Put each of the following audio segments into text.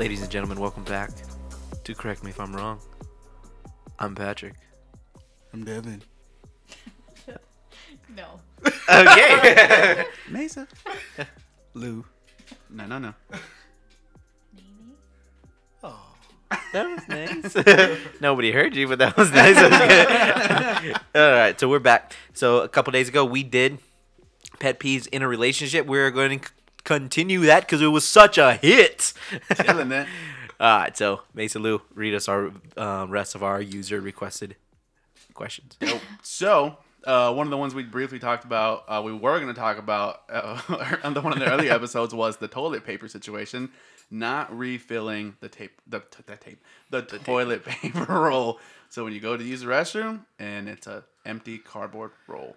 Ladies and gentlemen, welcome back to Correct Me If I'm Wrong. I'm Patrick. I'm Devin. No. Okay. Mesa. Lou. No, no, no. Nene? Oh. that was nice. Nobody heard you, but that was nice. That was. All right, so we're back. So a couple days ago, we did pet peeves in a relationship. We're going to c- continue that because it was such a hit. Killing that. All right, so Mason Lou, read us our um, rest of our user requested questions. Nope. So, uh, one of the ones we briefly talked about, uh, we were going to talk about uh, on the one of the earlier episodes was the toilet paper situation, not refilling the tape, the, t- the tape, the, toilet paper roll. So when you go to use the restroom and it's a empty cardboard roll,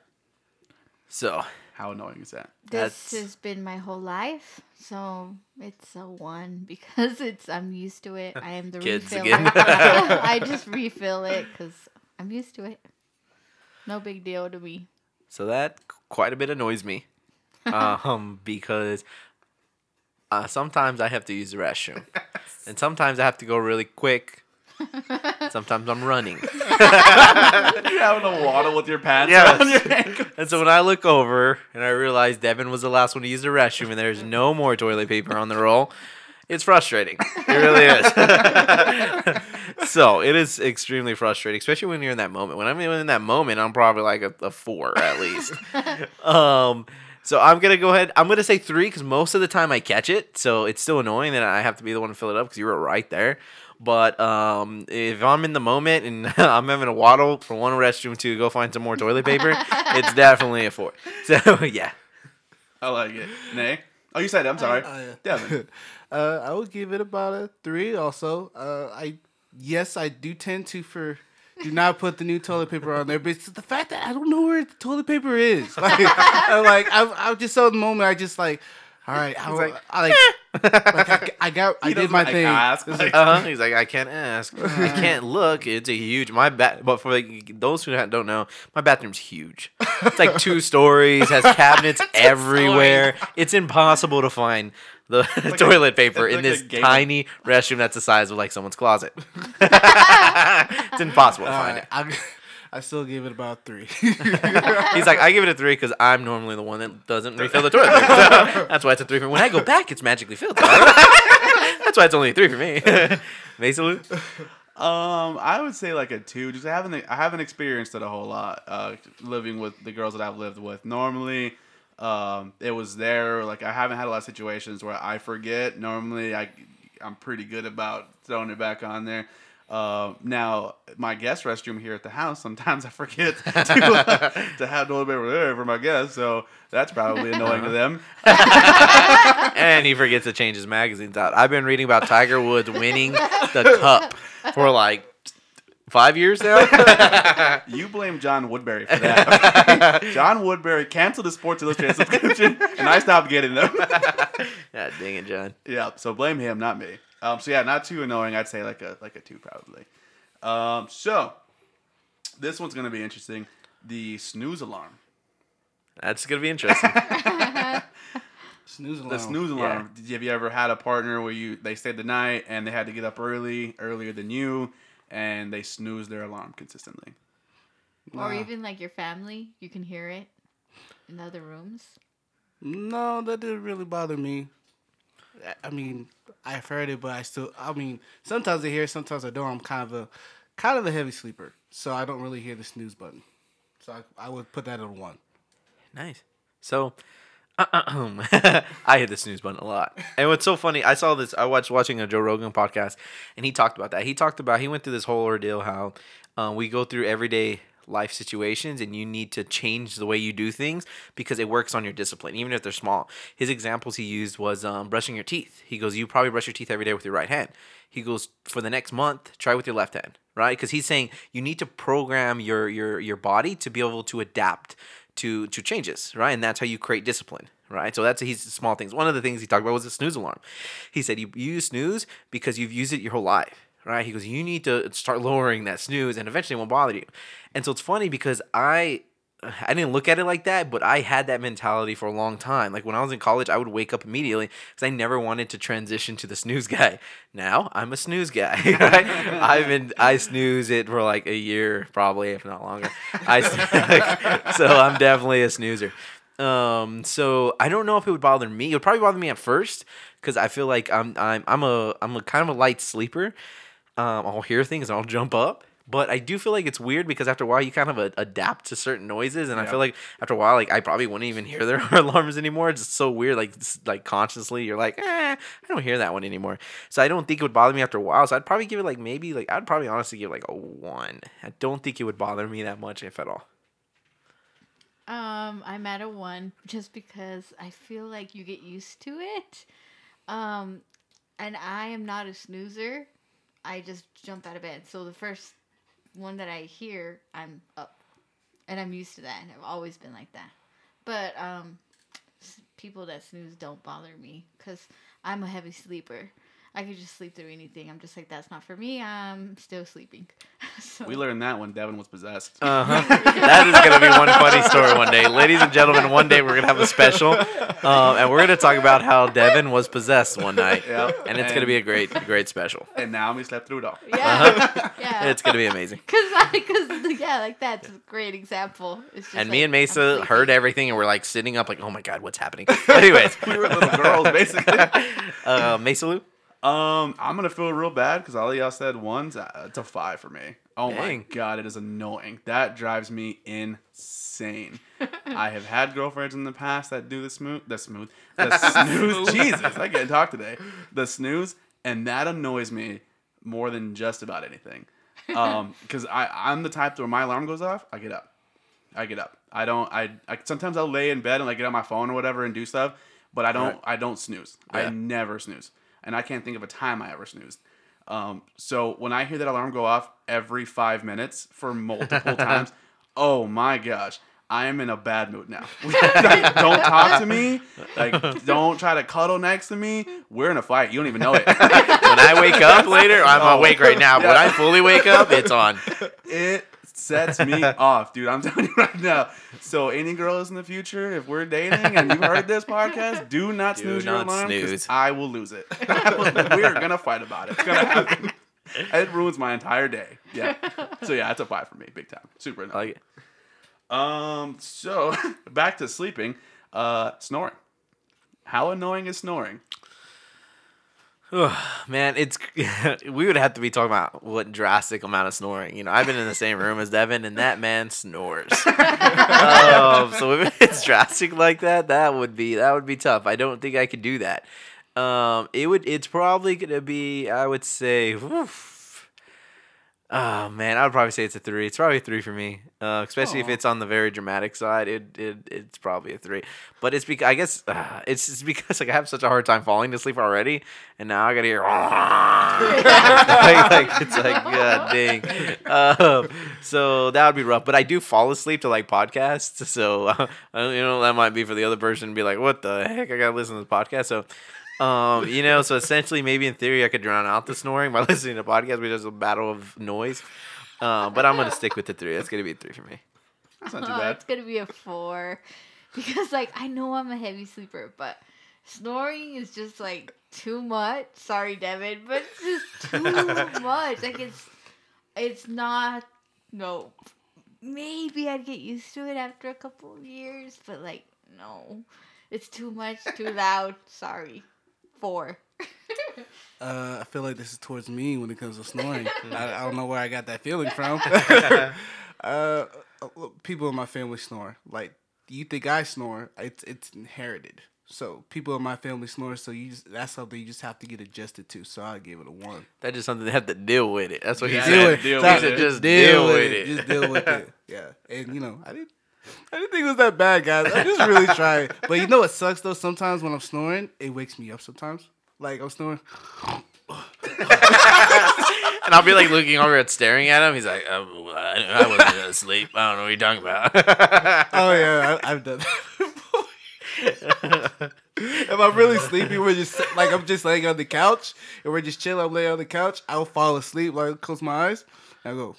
So how annoying is that? This That's- has been my whole life, so it's a one because it's I'm used to it. I am the Kids refiller. I just refill it because I'm used to it. No big deal to me. So that quite a bit annoys me, um, because uh, sometimes I have to use the restroom, and sometimes I have to go really quick. Sometimes I'm running, You're having a waddle with your pants Yes. around your ankle. and so when I look over and I realize Devin was the last one to use the restroom, and there's no more toilet paper on the roll, it's frustrating. It really is. so it is extremely frustrating, especially when you're in that moment. When I'm in that moment, I'm probably like a, a four at least. um, so I'm gonna go ahead. I'm gonna say three because most of the time I catch it, so it's still annoying that I have to be the one to fill it up because you were right there. But um, if I'm in the moment and I'm having a waddle from one restroom to go find some more toilet paper, it's definitely a four. So yeah, I like it. Nay. Oh, you said it. I'm sorry. Oh, yeah. Devin. Uh, I would give it about a three. Also, uh, I yes, I do tend to for do not put the new toilet paper on there, but it's the fact that I don't know where the toilet paper is. Like, I, like I'm, I'm just so in the moment. I just like, all right, I, like, I like, like I, I got, I did my like, thing. ask, like- Uh-huh. He's like, I can't ask. I can't look. It's a huge. My bat, but for like, those who don't know, my bathroom's huge. It's like two stories, has cabinets everywhere. It's impossible to find the like a- toilet paper in like this tiny restroom that's the size of like someone's closet. it's impossible to find it. I, I still give it about three. He's like, I give it a three because I'm normally the one that doesn't refill the toilet paper. So that's why it's a three for me. When I go back, it's magically filled. that's why it's only a three for me. Mason Um, I would say like a two. Just I haven't I haven't experienced it a whole lot. Uh, living with the girls that I've lived with. Normally, um, it was there. Like I haven't had a lot of situations where I forget. Normally, I I'm pretty good about throwing it back on there. Uh, now my guest restroom here at the house, sometimes I forget to, uh, to have toilet paper there for my guests, so that's probably annoying to them. and he forgets to change his magazines out. I've been reading about Tiger Woods winning the cup for like five years now. You blame John Woodbury for that. John Woodbury canceled his Sports Illustrated subscription, and I stopped getting them. yeah, dang it, John. yeah, so blame him, not me. Um, so yeah, not too annoying. I'd say like a like a two probably. Um, so this one's gonna be interesting. The snooze alarm. That's gonna be interesting. snooze alarm. The snooze alarm. Did you, have you ever had a partner where you they stayed the night and they had to get up early, earlier than you, and they snooze their alarm consistently? Or Nah. even like your family, you can hear it in other rooms. No, that didn't really bother me. I- mean, I've heard it, but I still. I mean, sometimes I hear, sometimes I don't. I'm kind of a, kind of a heavy sleeper, so I don't really hear the snooze button. So I, I would put that on one. Nice. So, I hit the snooze button a lot. And what's so funny, I saw this. I watched watching a Joe Rogan podcast, and he talked about that. He talked about he went through this whole ordeal how uh, we go through everyday life situations, and you need to change the way you do things because it works on your discipline, even if they're small. His examples he used was um, brushing your teeth. He goes, "You probably brush your teeth every day with your right hand." He goes, "For the next month, try with your left hand." Right? Because he's saying you need to program your your your body to be able to adapt to to changes, right? And that's how you create discipline, right? So that's he's small things. One of the things he talked about was a snooze alarm. He said you, you snooze because you've used it your whole life, right? He goes, you need to start lowering that snooze, and eventually it won't bother you. And so it's funny because I I didn't look at it like that, but I had that mentality for a long time. Like when I was in college, I would wake up immediately because I never wanted to transition to the snooze guy. Now I'm a snooze guy. Right? I've been I snooze it for like a year, probably if not longer. I so I'm definitely a snoozer. Um, so I don't know if it would bother me. It would probably bother me at first because I feel like I'm I'm I'm a I'm a kind of a light sleeper. Um, I'll hear things and I'll jump up. But I do feel like it's weird because after a while you kind of a- adapt to certain noises, and I feel like after a while, like I probably wouldn't even hear their alarms anymore. It's just so weird. Like like consciously, you're like, eh, I don't hear that one anymore. So I don't think it would bother me after a while. So I'd probably give it like maybe like I'd probably honestly give it like a one. I don't think it would bother me that much if at all. Um, I'm at a one just because I feel like you get used to it. Um, and I am not a snoozer. I just jump out of bed. So the first one that I hear, I'm up, and I'm used to that. And I've always been like that. But um, people that snooze don't bother me because I'm a heavy sleeper. I could just sleep through anything. I'm just like that's not for me. I'm still sleeping. so We learned that when Devin was possessed. Uh-huh. that is gonna be one funny story one day, ladies and gentlemen. One day we're gonna have a special, um, and we're gonna talk about how Devin was possessed one night, Yep. and it's gonna be a great, great special. and now we slept through it all. yeah, yeah. It's gonna be amazing. Cause, cause yeah, like that's a great example. It's just And me like, and I'm Mesa heard everything, and we're like sitting up, like, "Oh my god, what's happening?" Anyways, we were little girls, basically. uh, Mesa Lou, Um, I'm gonna feel real bad because all y'all said ones. Uh, it's a five for me. Oh my god, it is annoying. That drives me insane. I have had girlfriends in the past that do the smooth, the smooth, the snooze. Jesus, I can't talk today. The snooze, and that annoys me more than just about anything. Um, because I I'm the type where my alarm goes off, I get up. I get up. I don't. I, I sometimes I'll lay in bed and like get on my phone or whatever and do stuff, but I don't. Right. I don't snooze. Yeah. I never snooze, and I can't think of a time I ever snoozed. Um, so when I hear that alarm go off every five minutes for multiple times, oh my gosh, I am in a bad mood now. Like, don't talk to me. Like, don't try to cuddle next to me. We're in a fight. You don't even know it. when I wake up later, I'm Oh. awake right now. But when I fully wake up, it's on. it sets me off, dude. I'm telling you right now. So, any girls in the future, if we're dating and you've heard this podcast, do not Do snooze your not alarm 'cause snooze. I will lose it. we're gonna fight about it. It's gonna happen. It ruins my entire day. Yeah. So yeah, it's a five for me, big time. Super I like it. Um. So back to sleeping. Uh, snoring. How annoying is snoring? Man, it's we would have to be talking about what drastic amount of snoring. You know, I've been in the same room as Devin, and that man snores. um, so if it's drastic like that, that would be that would be tough. I don't think I could do that. Um, it would. It's probably gonna be. I would say. oof. Oh man, I would probably say it's a three. It's probably a three for me, uh, especially if it's on the very dramatic side. It, it it's probably a three. But it's because I guess uh, it's just because like I have such a hard time falling to sleep already, and now I gotta hear like, like it's like god dang. Um, so that would be rough. But I do fall asleep to like podcasts, so uh, you know that might be for the other person to be like, what the heck? I gotta listen to the podcast. So. Um, you know, so essentially, maybe in theory, I could drown out the snoring by listening to podcasts, which is a battle of noise. Um, but I'm gonna stick with the three. That's gonna be a three for me. That's not too Oh, bad. it's gonna be a four, because like I know I'm a heavy sleeper, but snoring is just like too much. Sorry, Devin, but it's just too much. Like it's it's not no. Maybe I'd get used to it after a couple of years, but like no, it's too much, too loud. Sorry, four. Uh, I feel like this is towards me when it comes to snoring. I, I don't know where I got that feeling from. uh, people in my family snore. Like you think I snore? It's it's inherited. So people in my family snore. So you just, that's something you just have to get adjusted to. So I gave it a one. That's just something they have to deal with it. That's what Yeah, he deal with- deal He with it. just deal, with it. Just deal with it. Yeah, and you know I didn't. I didn't think it was that bad, guys. I just really trying. But you know what sucks though? Sometimes when I'm snoring, it wakes me up. Sometimes, like I'm snoring. And I'll be like looking over at staring at him. He's like, oh, I, I wasn't asleep. I don't know what you're talking about. Oh yeah, I, I've done that before. if I'm really sleepy, we're just like I'm just laying on the couch and we're just chilling. I'm laying on the couch. I'll fall asleep, like close my eyes, and I go.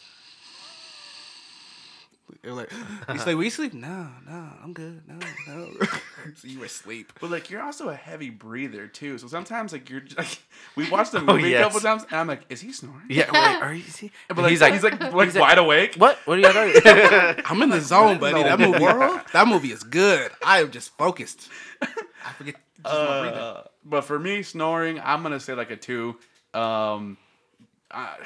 They're like, he's like, we sleep? No, no, I'm good. No, no. so you were asleep. But like you're also a heavy breather too, so sometimes like you're just, like we watched the Oh, movie yes. a couple times, and I'm like, is he snoring? Yeah, like, are you see? But like, he's like, he's like like wide awake. what? What are you doing? I'm in the zone, buddy. That movie, world? that movie is good. I am just focused. I forget. Just. Uh, but for me, snoring, I'm gonna say like a two. Um, I,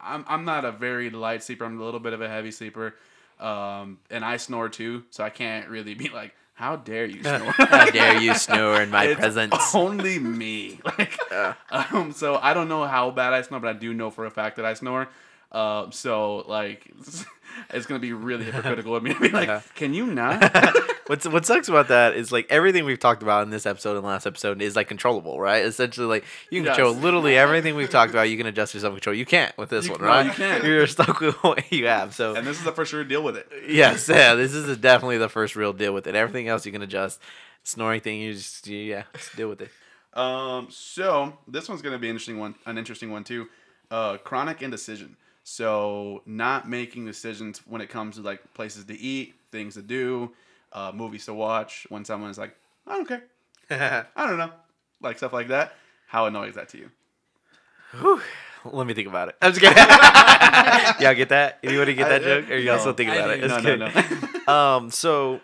I'm I'm not a very light sleeper. I'm a little bit of a heavy sleeper, um, and I snore too. So I can't really be like, how dare you snore? How dare you snore in my It's presence? Only me. Like, Uh. um, so I don't know how bad I snore, but I do know for a fact that I snore. Uh, so like, it's gonna be really hypocritical of me to be like, Yeah. can you not? What's what sucks about that is like everything we've talked about in this episode and last episode is like controllable, right? Essentially, like you can Yes. control literally everything we've talked about. You can adjust yourself control. You can't with this You- one, no, right? you can't. You're stuck with what you have. So and this is the first real deal with it. yes, yeah, this is definitely the first real deal with it. Everything else you can adjust. Snoring thing, you just you, yeah, just deal with it. Um, so this one's gonna be an interesting one, an interesting one too. Uh, chronic indecision. So not making decisions when it comes to like places to eat, things to do, uh, movies to watch. When someone is like, I don't care, I don't know, like stuff like that. How annoying is that to you? Whew. Let me think about it. I'm just kidding. y'all get that? Anybody get that I- joke? Or y'all no, still think I about it? No, no, no. Um, so,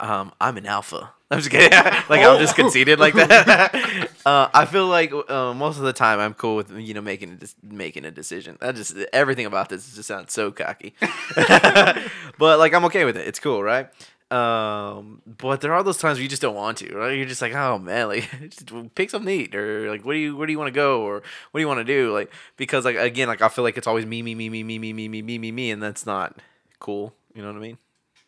um, I'm an alpha. I'm just kidding. like I'm just conceited like that. uh, I feel like uh, most of the time I'm cool with you know making a dis- making a decision. I just everything about this just sounds so cocky. but like I'm okay with it. It's cool, right? Um, but there are those times where you just don't want to, right? You're just like, oh man, like just pick something to eat, or like, what do you, where do you want to go, or what do you want to do? Like, because like again, like I feel like it's always me, me, me, me, me, me, me, me, me, me, me, and that's not cool. You know what I mean?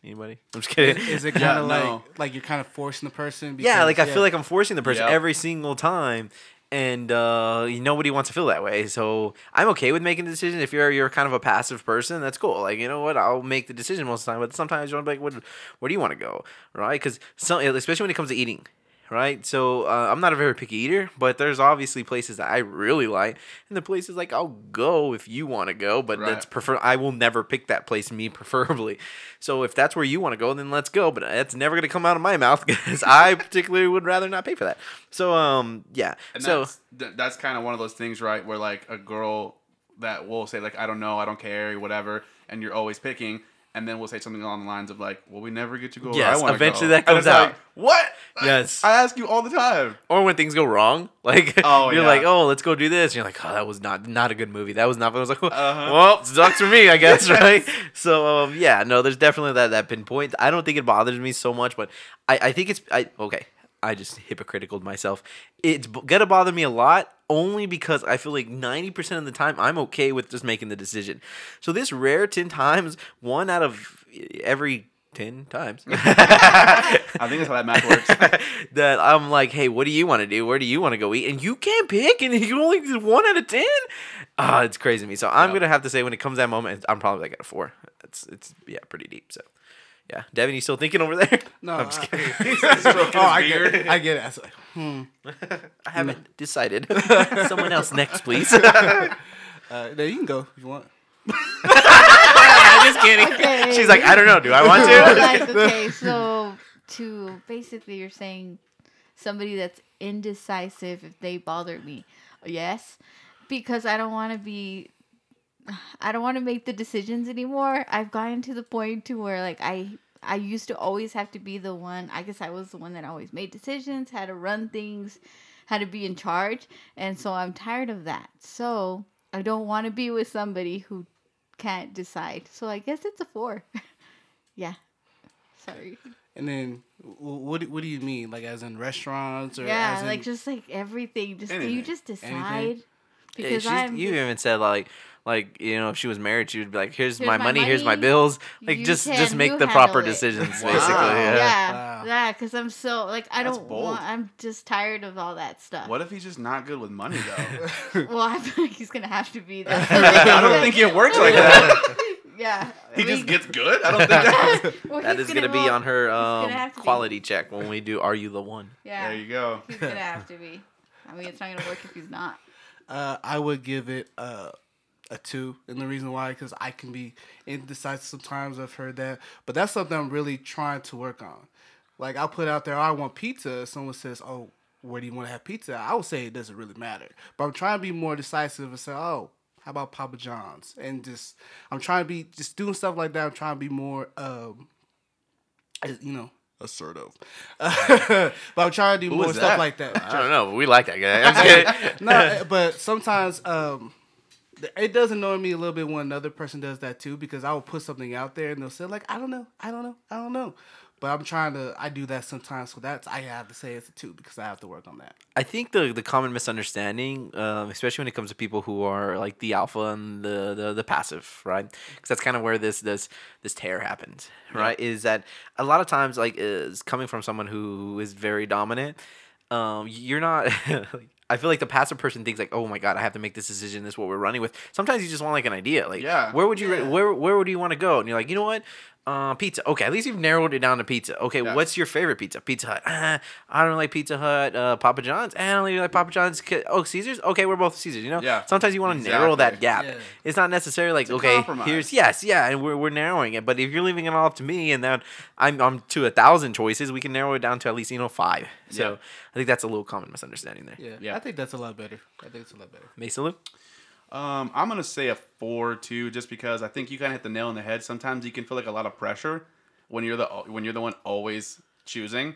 Anybody? I'm just kidding. Is it kind of no. like like you're kind of forcing the person? yeah, like I because- feel like I'm forcing the person Yep. every single time, and uh, nobody wants to feel that way. So I'm okay with making the decision. If you're you're kind of a passive person, that's cool. Like you know what, I'll make the decision most of the time. But sometimes you want to be like, what, where do you want to go, right? Because especially when it comes to eating. Right, so uh, I'm not a very picky eater, but there's obviously places that I really like, and the places like I'll go if you want to go, but Right. that's prefer. I will never pick that place, me preferably. So if that's where you want to go, then let's go. But that's never gonna come out of my mouth because I particularly would rather not pay for that. So um, yeah. And so that's th- that's kind of one of those things, right? Where like a girl that will say like I don't know, I don't care, whatever, and you're always picking, and then we'll say something along the lines of like, well, we never get to go. where Yes, I eventually go. that comes it's like, out. what? Yes. I ask you all the time. or when things go wrong, like Oh, you're yeah. like, oh, let's go do this. And you're like, oh, that was not not a good movie. That was not. I was like, Uh-huh. well, sucks for me, I guess, right? So um, yeah, no, there's definitely that that pinpoint. I don't think it bothers me so much, but I I think it's I okay. I just hypocritical myself. It's gonna bother me a lot only because I feel like 90% of the time I'm okay with just making the decision. So this rare 10 times, one out of every 10 times. I think that's how that math works. that I'm like, hey, what do you want to do? Where do you want to go eat? And you can't pick, and you only one out of ten. Ah, it's crazy to me. So I'm Yep. gonna have to say, when it comes that moment, I'm probably like at a four. It's it's yeah, pretty deep. So yeah, Devin, you still thinking over there? No, I'm just I- kidding. Stroking oh, I get it. I get it. I was like, hmm. I haven't decided. Someone else next, please. Uh, no, you can go if you want. I'm just kidding. Okay. She's like, I don't know. Do I want to? like, okay, so to basically, you're saying somebody that's indecisive if they bother me. Yes, because I don't want to be. I don't want to make the decisions anymore. I've gotten to the point to where like I I used to always have to be the one. I guess I was the one that always made decisions, had to run things, had to be in charge, and so I'm tired of that. So I don't want to be with somebody who can't decide. So I guess it's a four. yeah. Sorry. And then, what do- what do you mean? Like as in restaurants or Yeah, as in, like just like everything. Just do you just decide? Anything. Because She's- I'm you just- even said like like you know if she was married she would be like here's, Here's my, my money, here's my bills like just just make the proper it. decisions Wow. basically yeah. yeah, Wow. yeah, because I'm so like I That's don't bold. want. I'm just tired of all that stuff. What if he's just not good with money though? Well, I feel like he's gonna have to be that. I don't think it works like that. Yeah, He I just gets good. I don't think that. Well, That he's is gonna, be on her um, have to be. quality check when we do Are You the One? Yeah, There you go. he's gonna have to be. I mean, it's not gonna work if he's not. Uh, I would give it uh, a two, and the reason why because I can be indecisive sometimes. I've heard that, but that's something I'm really trying to work on. Like I'll put out there, I want pizza. Someone says, "Oh, where do you want to have pizza?" I would say it doesn't really matter, but I'm trying to be more decisive and say, "Oh, how about Papa John's?" And just I'm trying to be just doing stuff like that. I'm trying to be more, um, you know, assertive. but I'm trying to do Who more stuff that? like that. I don't know, but we like that guy. No, but sometimes um, it does annoy me a little bit when another person does that too because I will put something out there and they'll say like I don't know, I don't know, I don't know. But I'm trying to. I do that sometimes, so that's I have to say it's a two because I have to work on that. I think the the common misunderstanding, um, especially when it comes to people who are like the alpha and the the, the passive, right? Because that's kind of where this this this tear happens, right? Is that a lot of times like is coming from someone who is very dominant. Um, you're not. I feel like the passive person thinks like, oh my god, I have to make this decision. This is what we're running with. Sometimes you just want like an idea, like, Yeah. where would you Yeah. where where would you want to go? And you're like, you know what? Uh, pizza. Okay, at least you've narrowed it down to pizza. Okay, Yeah. what's your favorite pizza? Pizza Hut. Ah, I don't like Pizza Hut. Uh, Papa John's. I don't really like Papa John's. Oh, Caesars. Okay, we're both Caesars. You know. Yeah. Sometimes you want to narrow that gap. Yeah. It's not necessarily like okay, compromise. here's yes, yeah, and we're, we're narrowing it. But if you're leaving it all up to me, and then I'm I'm to a thousand choices, we can narrow it down to at least you know five. So Yeah. I think that's a little common misunderstanding there. Yeah, Yeah. I think that's a lot better. I think it's a lot better. Mesa Lou? Um, I'm gonna say a four two, just because I think you kind of hit the nail on the head. Sometimes you can feel like a lot of pressure when you're the when you're the one always choosing,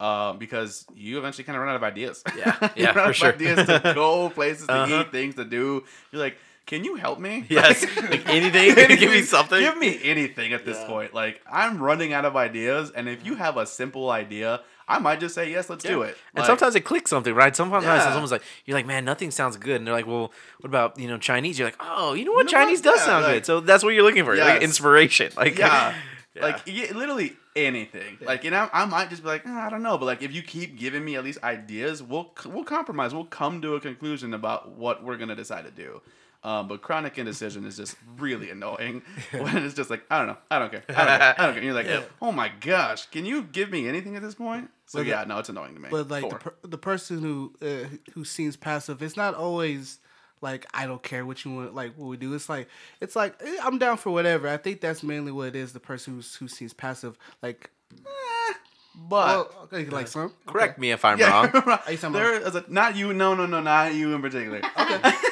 uh, because you eventually kind of run out of ideas. Yeah, You yeah, run for out of sure. Ideas to go places to Uh-huh. eat, things to do. You're like, can you help me? Yes, like anything. Give me something. Give me anything at this Yeah. point. Like I'm running out of ideas, and if you have a simple idea, I might just say yes, let's do it. And Like, sometimes it clicks something, right? Sometimes Yeah. someone's like, you're like, man, nothing sounds good. And they're like, well, what about, you know, Chinese? You're like, oh, you know what? You know what? Chinese does Yeah, sound like- good. So that's what you're looking for. Like inspiration. Like, yeah. Yeah. Like yeah, literally anything. Like you know, I might just be like, "Ah, I don't know, but like if you keep giving me at least ideas, we'll we'll compromise. We'll come to a conclusion about what we're gonna decide to do. Um, but chronic indecision is just really annoying when it's just like I don't know, I don't care, I don't care, I don't care. And you're like, Yep. oh my gosh, can you give me anything at this point? So But the- yeah, no, it's annoying to me. But like the, per- the person who uh, who seems passive, it's not always like I don't care what you want, like what we do. It's like it's like eh, I'm down for whatever. I think that's mainly what it is. The person who's, who seems passive, like, eh, but well, okay, like some correct me if I'm yeah, wrong. you talking there is a not you, no, no, no, not you in particular. Okay.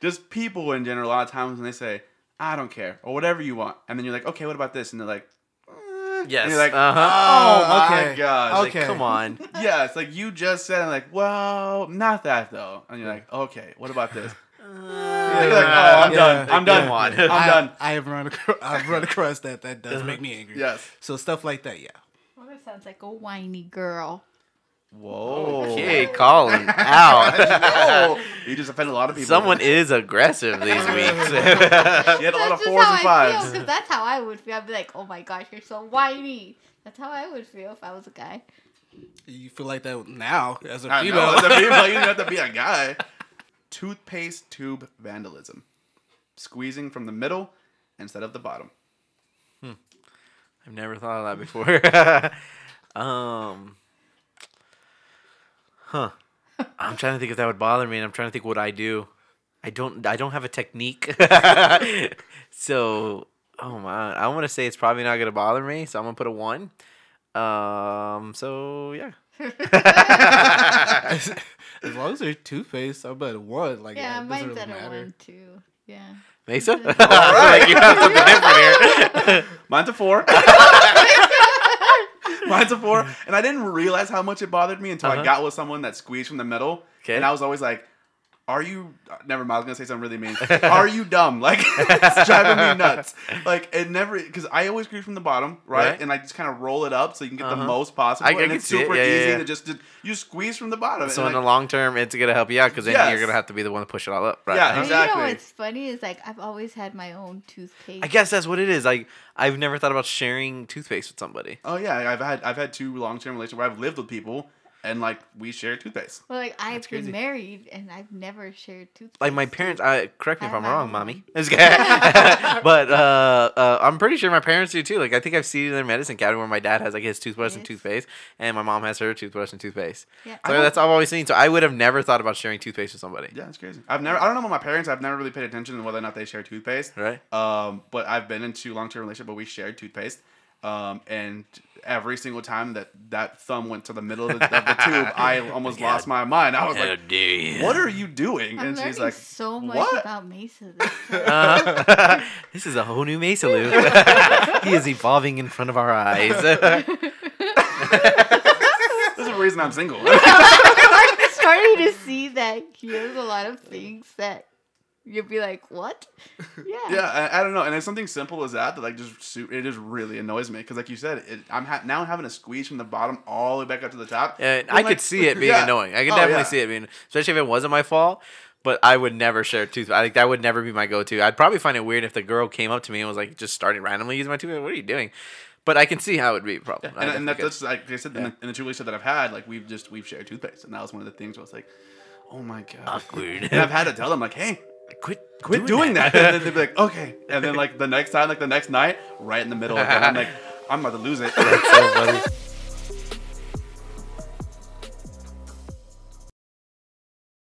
Just people in general. A lot of times when they say, "I don't care" or whatever you want, and then you're like, "Okay, what about this?" and they're like, eh. Yes. And you're like, uh-huh. "Oh Oh, my okay. Like, okay. come on. yeah, it's like you just said, and like, well, not that though, and you're like, "Okay, what about this?" Yeah. You're like, "Oh, I'm Yeah. done. I'm done. Come on. I'm I, done." I have run across, I've run across that. That does make me angry. Yes. So stuff like that, yeah. Well, that sounds like a whiny girl. Whoa. Okay, calling out. Whoa. You just offended a lot of people. Someone is aggressive these weeks. You had a lot of That's just fours and I feel, fives. because that's how I would feel. I'd be like, oh my gosh, you're so whiny. That's how I would feel if I was a guy. You feel like that now as a I female. know, as a female, you don't have to be a guy. Toothpaste tube vandalism. Squeezing from the middle instead of the bottom. Hmm. I've never thought of that before. um, huh. I'm trying to think if that would bother me, and I'm trying to think what I do. I don't. I don't have a technique. so, oh man, I want to say it's probably not gonna bother me. So I'm gonna put a one. Um. So yeah. as, as long as they're toothpaste, I'm at a one. Like yeah, it doesn't mine's really at a matter. one too. Yeah. Mesa. All right. you have something different here. Mine's a four. Mine's a four. And I didn't realize how much it bothered me until Uh-huh. I got with someone that squeezed from the middle. 'Kay. And I was always like, are you uh, never mind, I was gonna say something really mean. Are you dumb? Like it's driving me nuts. Like it never because I always squeeze from the bottom, right? Right. And I just kind of roll it up so you can get the Uh-huh. most possible. I- I and it's see it. super Yeah, yeah, easy yeah. to just, just you squeeze from the bottom. So and in the long term, it's gonna help you out because then Yes. you're gonna have to be the one to push it all up, right? Yeah, Uh-huh. Exactly. You know what's funny is like I've always had my own toothpaste. I guess that's what it is. Like I've never thought about sharing toothpaste with somebody. Oh yeah, I've had I've had two long term relationships where I've lived with people, and like we share toothpaste. Well, like I've That's been crazy. married and I've never shared toothpaste. Like my parents, I correct me if I I'm wrong, my mommy. one. It's okay. but uh, uh, I'm pretty sure my parents do too. Like I think I've seen in their medicine cabinet where my dad has like his toothbrush and toothpaste, and my mom has her toothbrush and toothpaste. Yeah. So I that's all I've always seen. So I would have never thought about sharing toothpaste with somebody. Yeah, it's crazy. I've never. I don't know about my parents. I've never really paid attention to whether or not they share toothpaste. Right. Um, but I've been into long term relationship where we shared toothpaste. Um, and every single time that that thumb went to the middle of the, of the tube, I almost God. lost my mind. I was How like, dare you? "What are you doing?" I'm and learning she's like, so much "What?" about Mesa. This. Uh, this is a whole new Mesa Lou. he is evolving in front of our eyes. "This is the reason I'm single." I'm starting to see that he has a lot of things that you'll be like, what? Yeah. yeah, I, I don't know, and it's something simple as that that like just it just really annoys me because like you said, it, I'm ha- now having to squeeze from the bottom all the way back up to the top. And I'm like- could see it being Yeah. annoying. I could Oh, definitely yeah. see it being, especially if it wasn't my fault. But I would never share toothpaste. I think that would never be my go-to. I'd probably find it weird if the girl came up to me and was like, just started randomly using my toothpaste. What are you doing? But I can see how it would be a problem. I and, and definitely that's, that's like I said in, the, in the two relationships that I've had, like we've just we've shared toothpaste, and that was one of the things where I was like, oh my god, awkward. and I've had to tell them like, hey, quit, quit doing, that. and then they'd be like, okay, and then like the next time, like the next night, right in the middle, of it, I'm like, I'm about to lose it. so funny.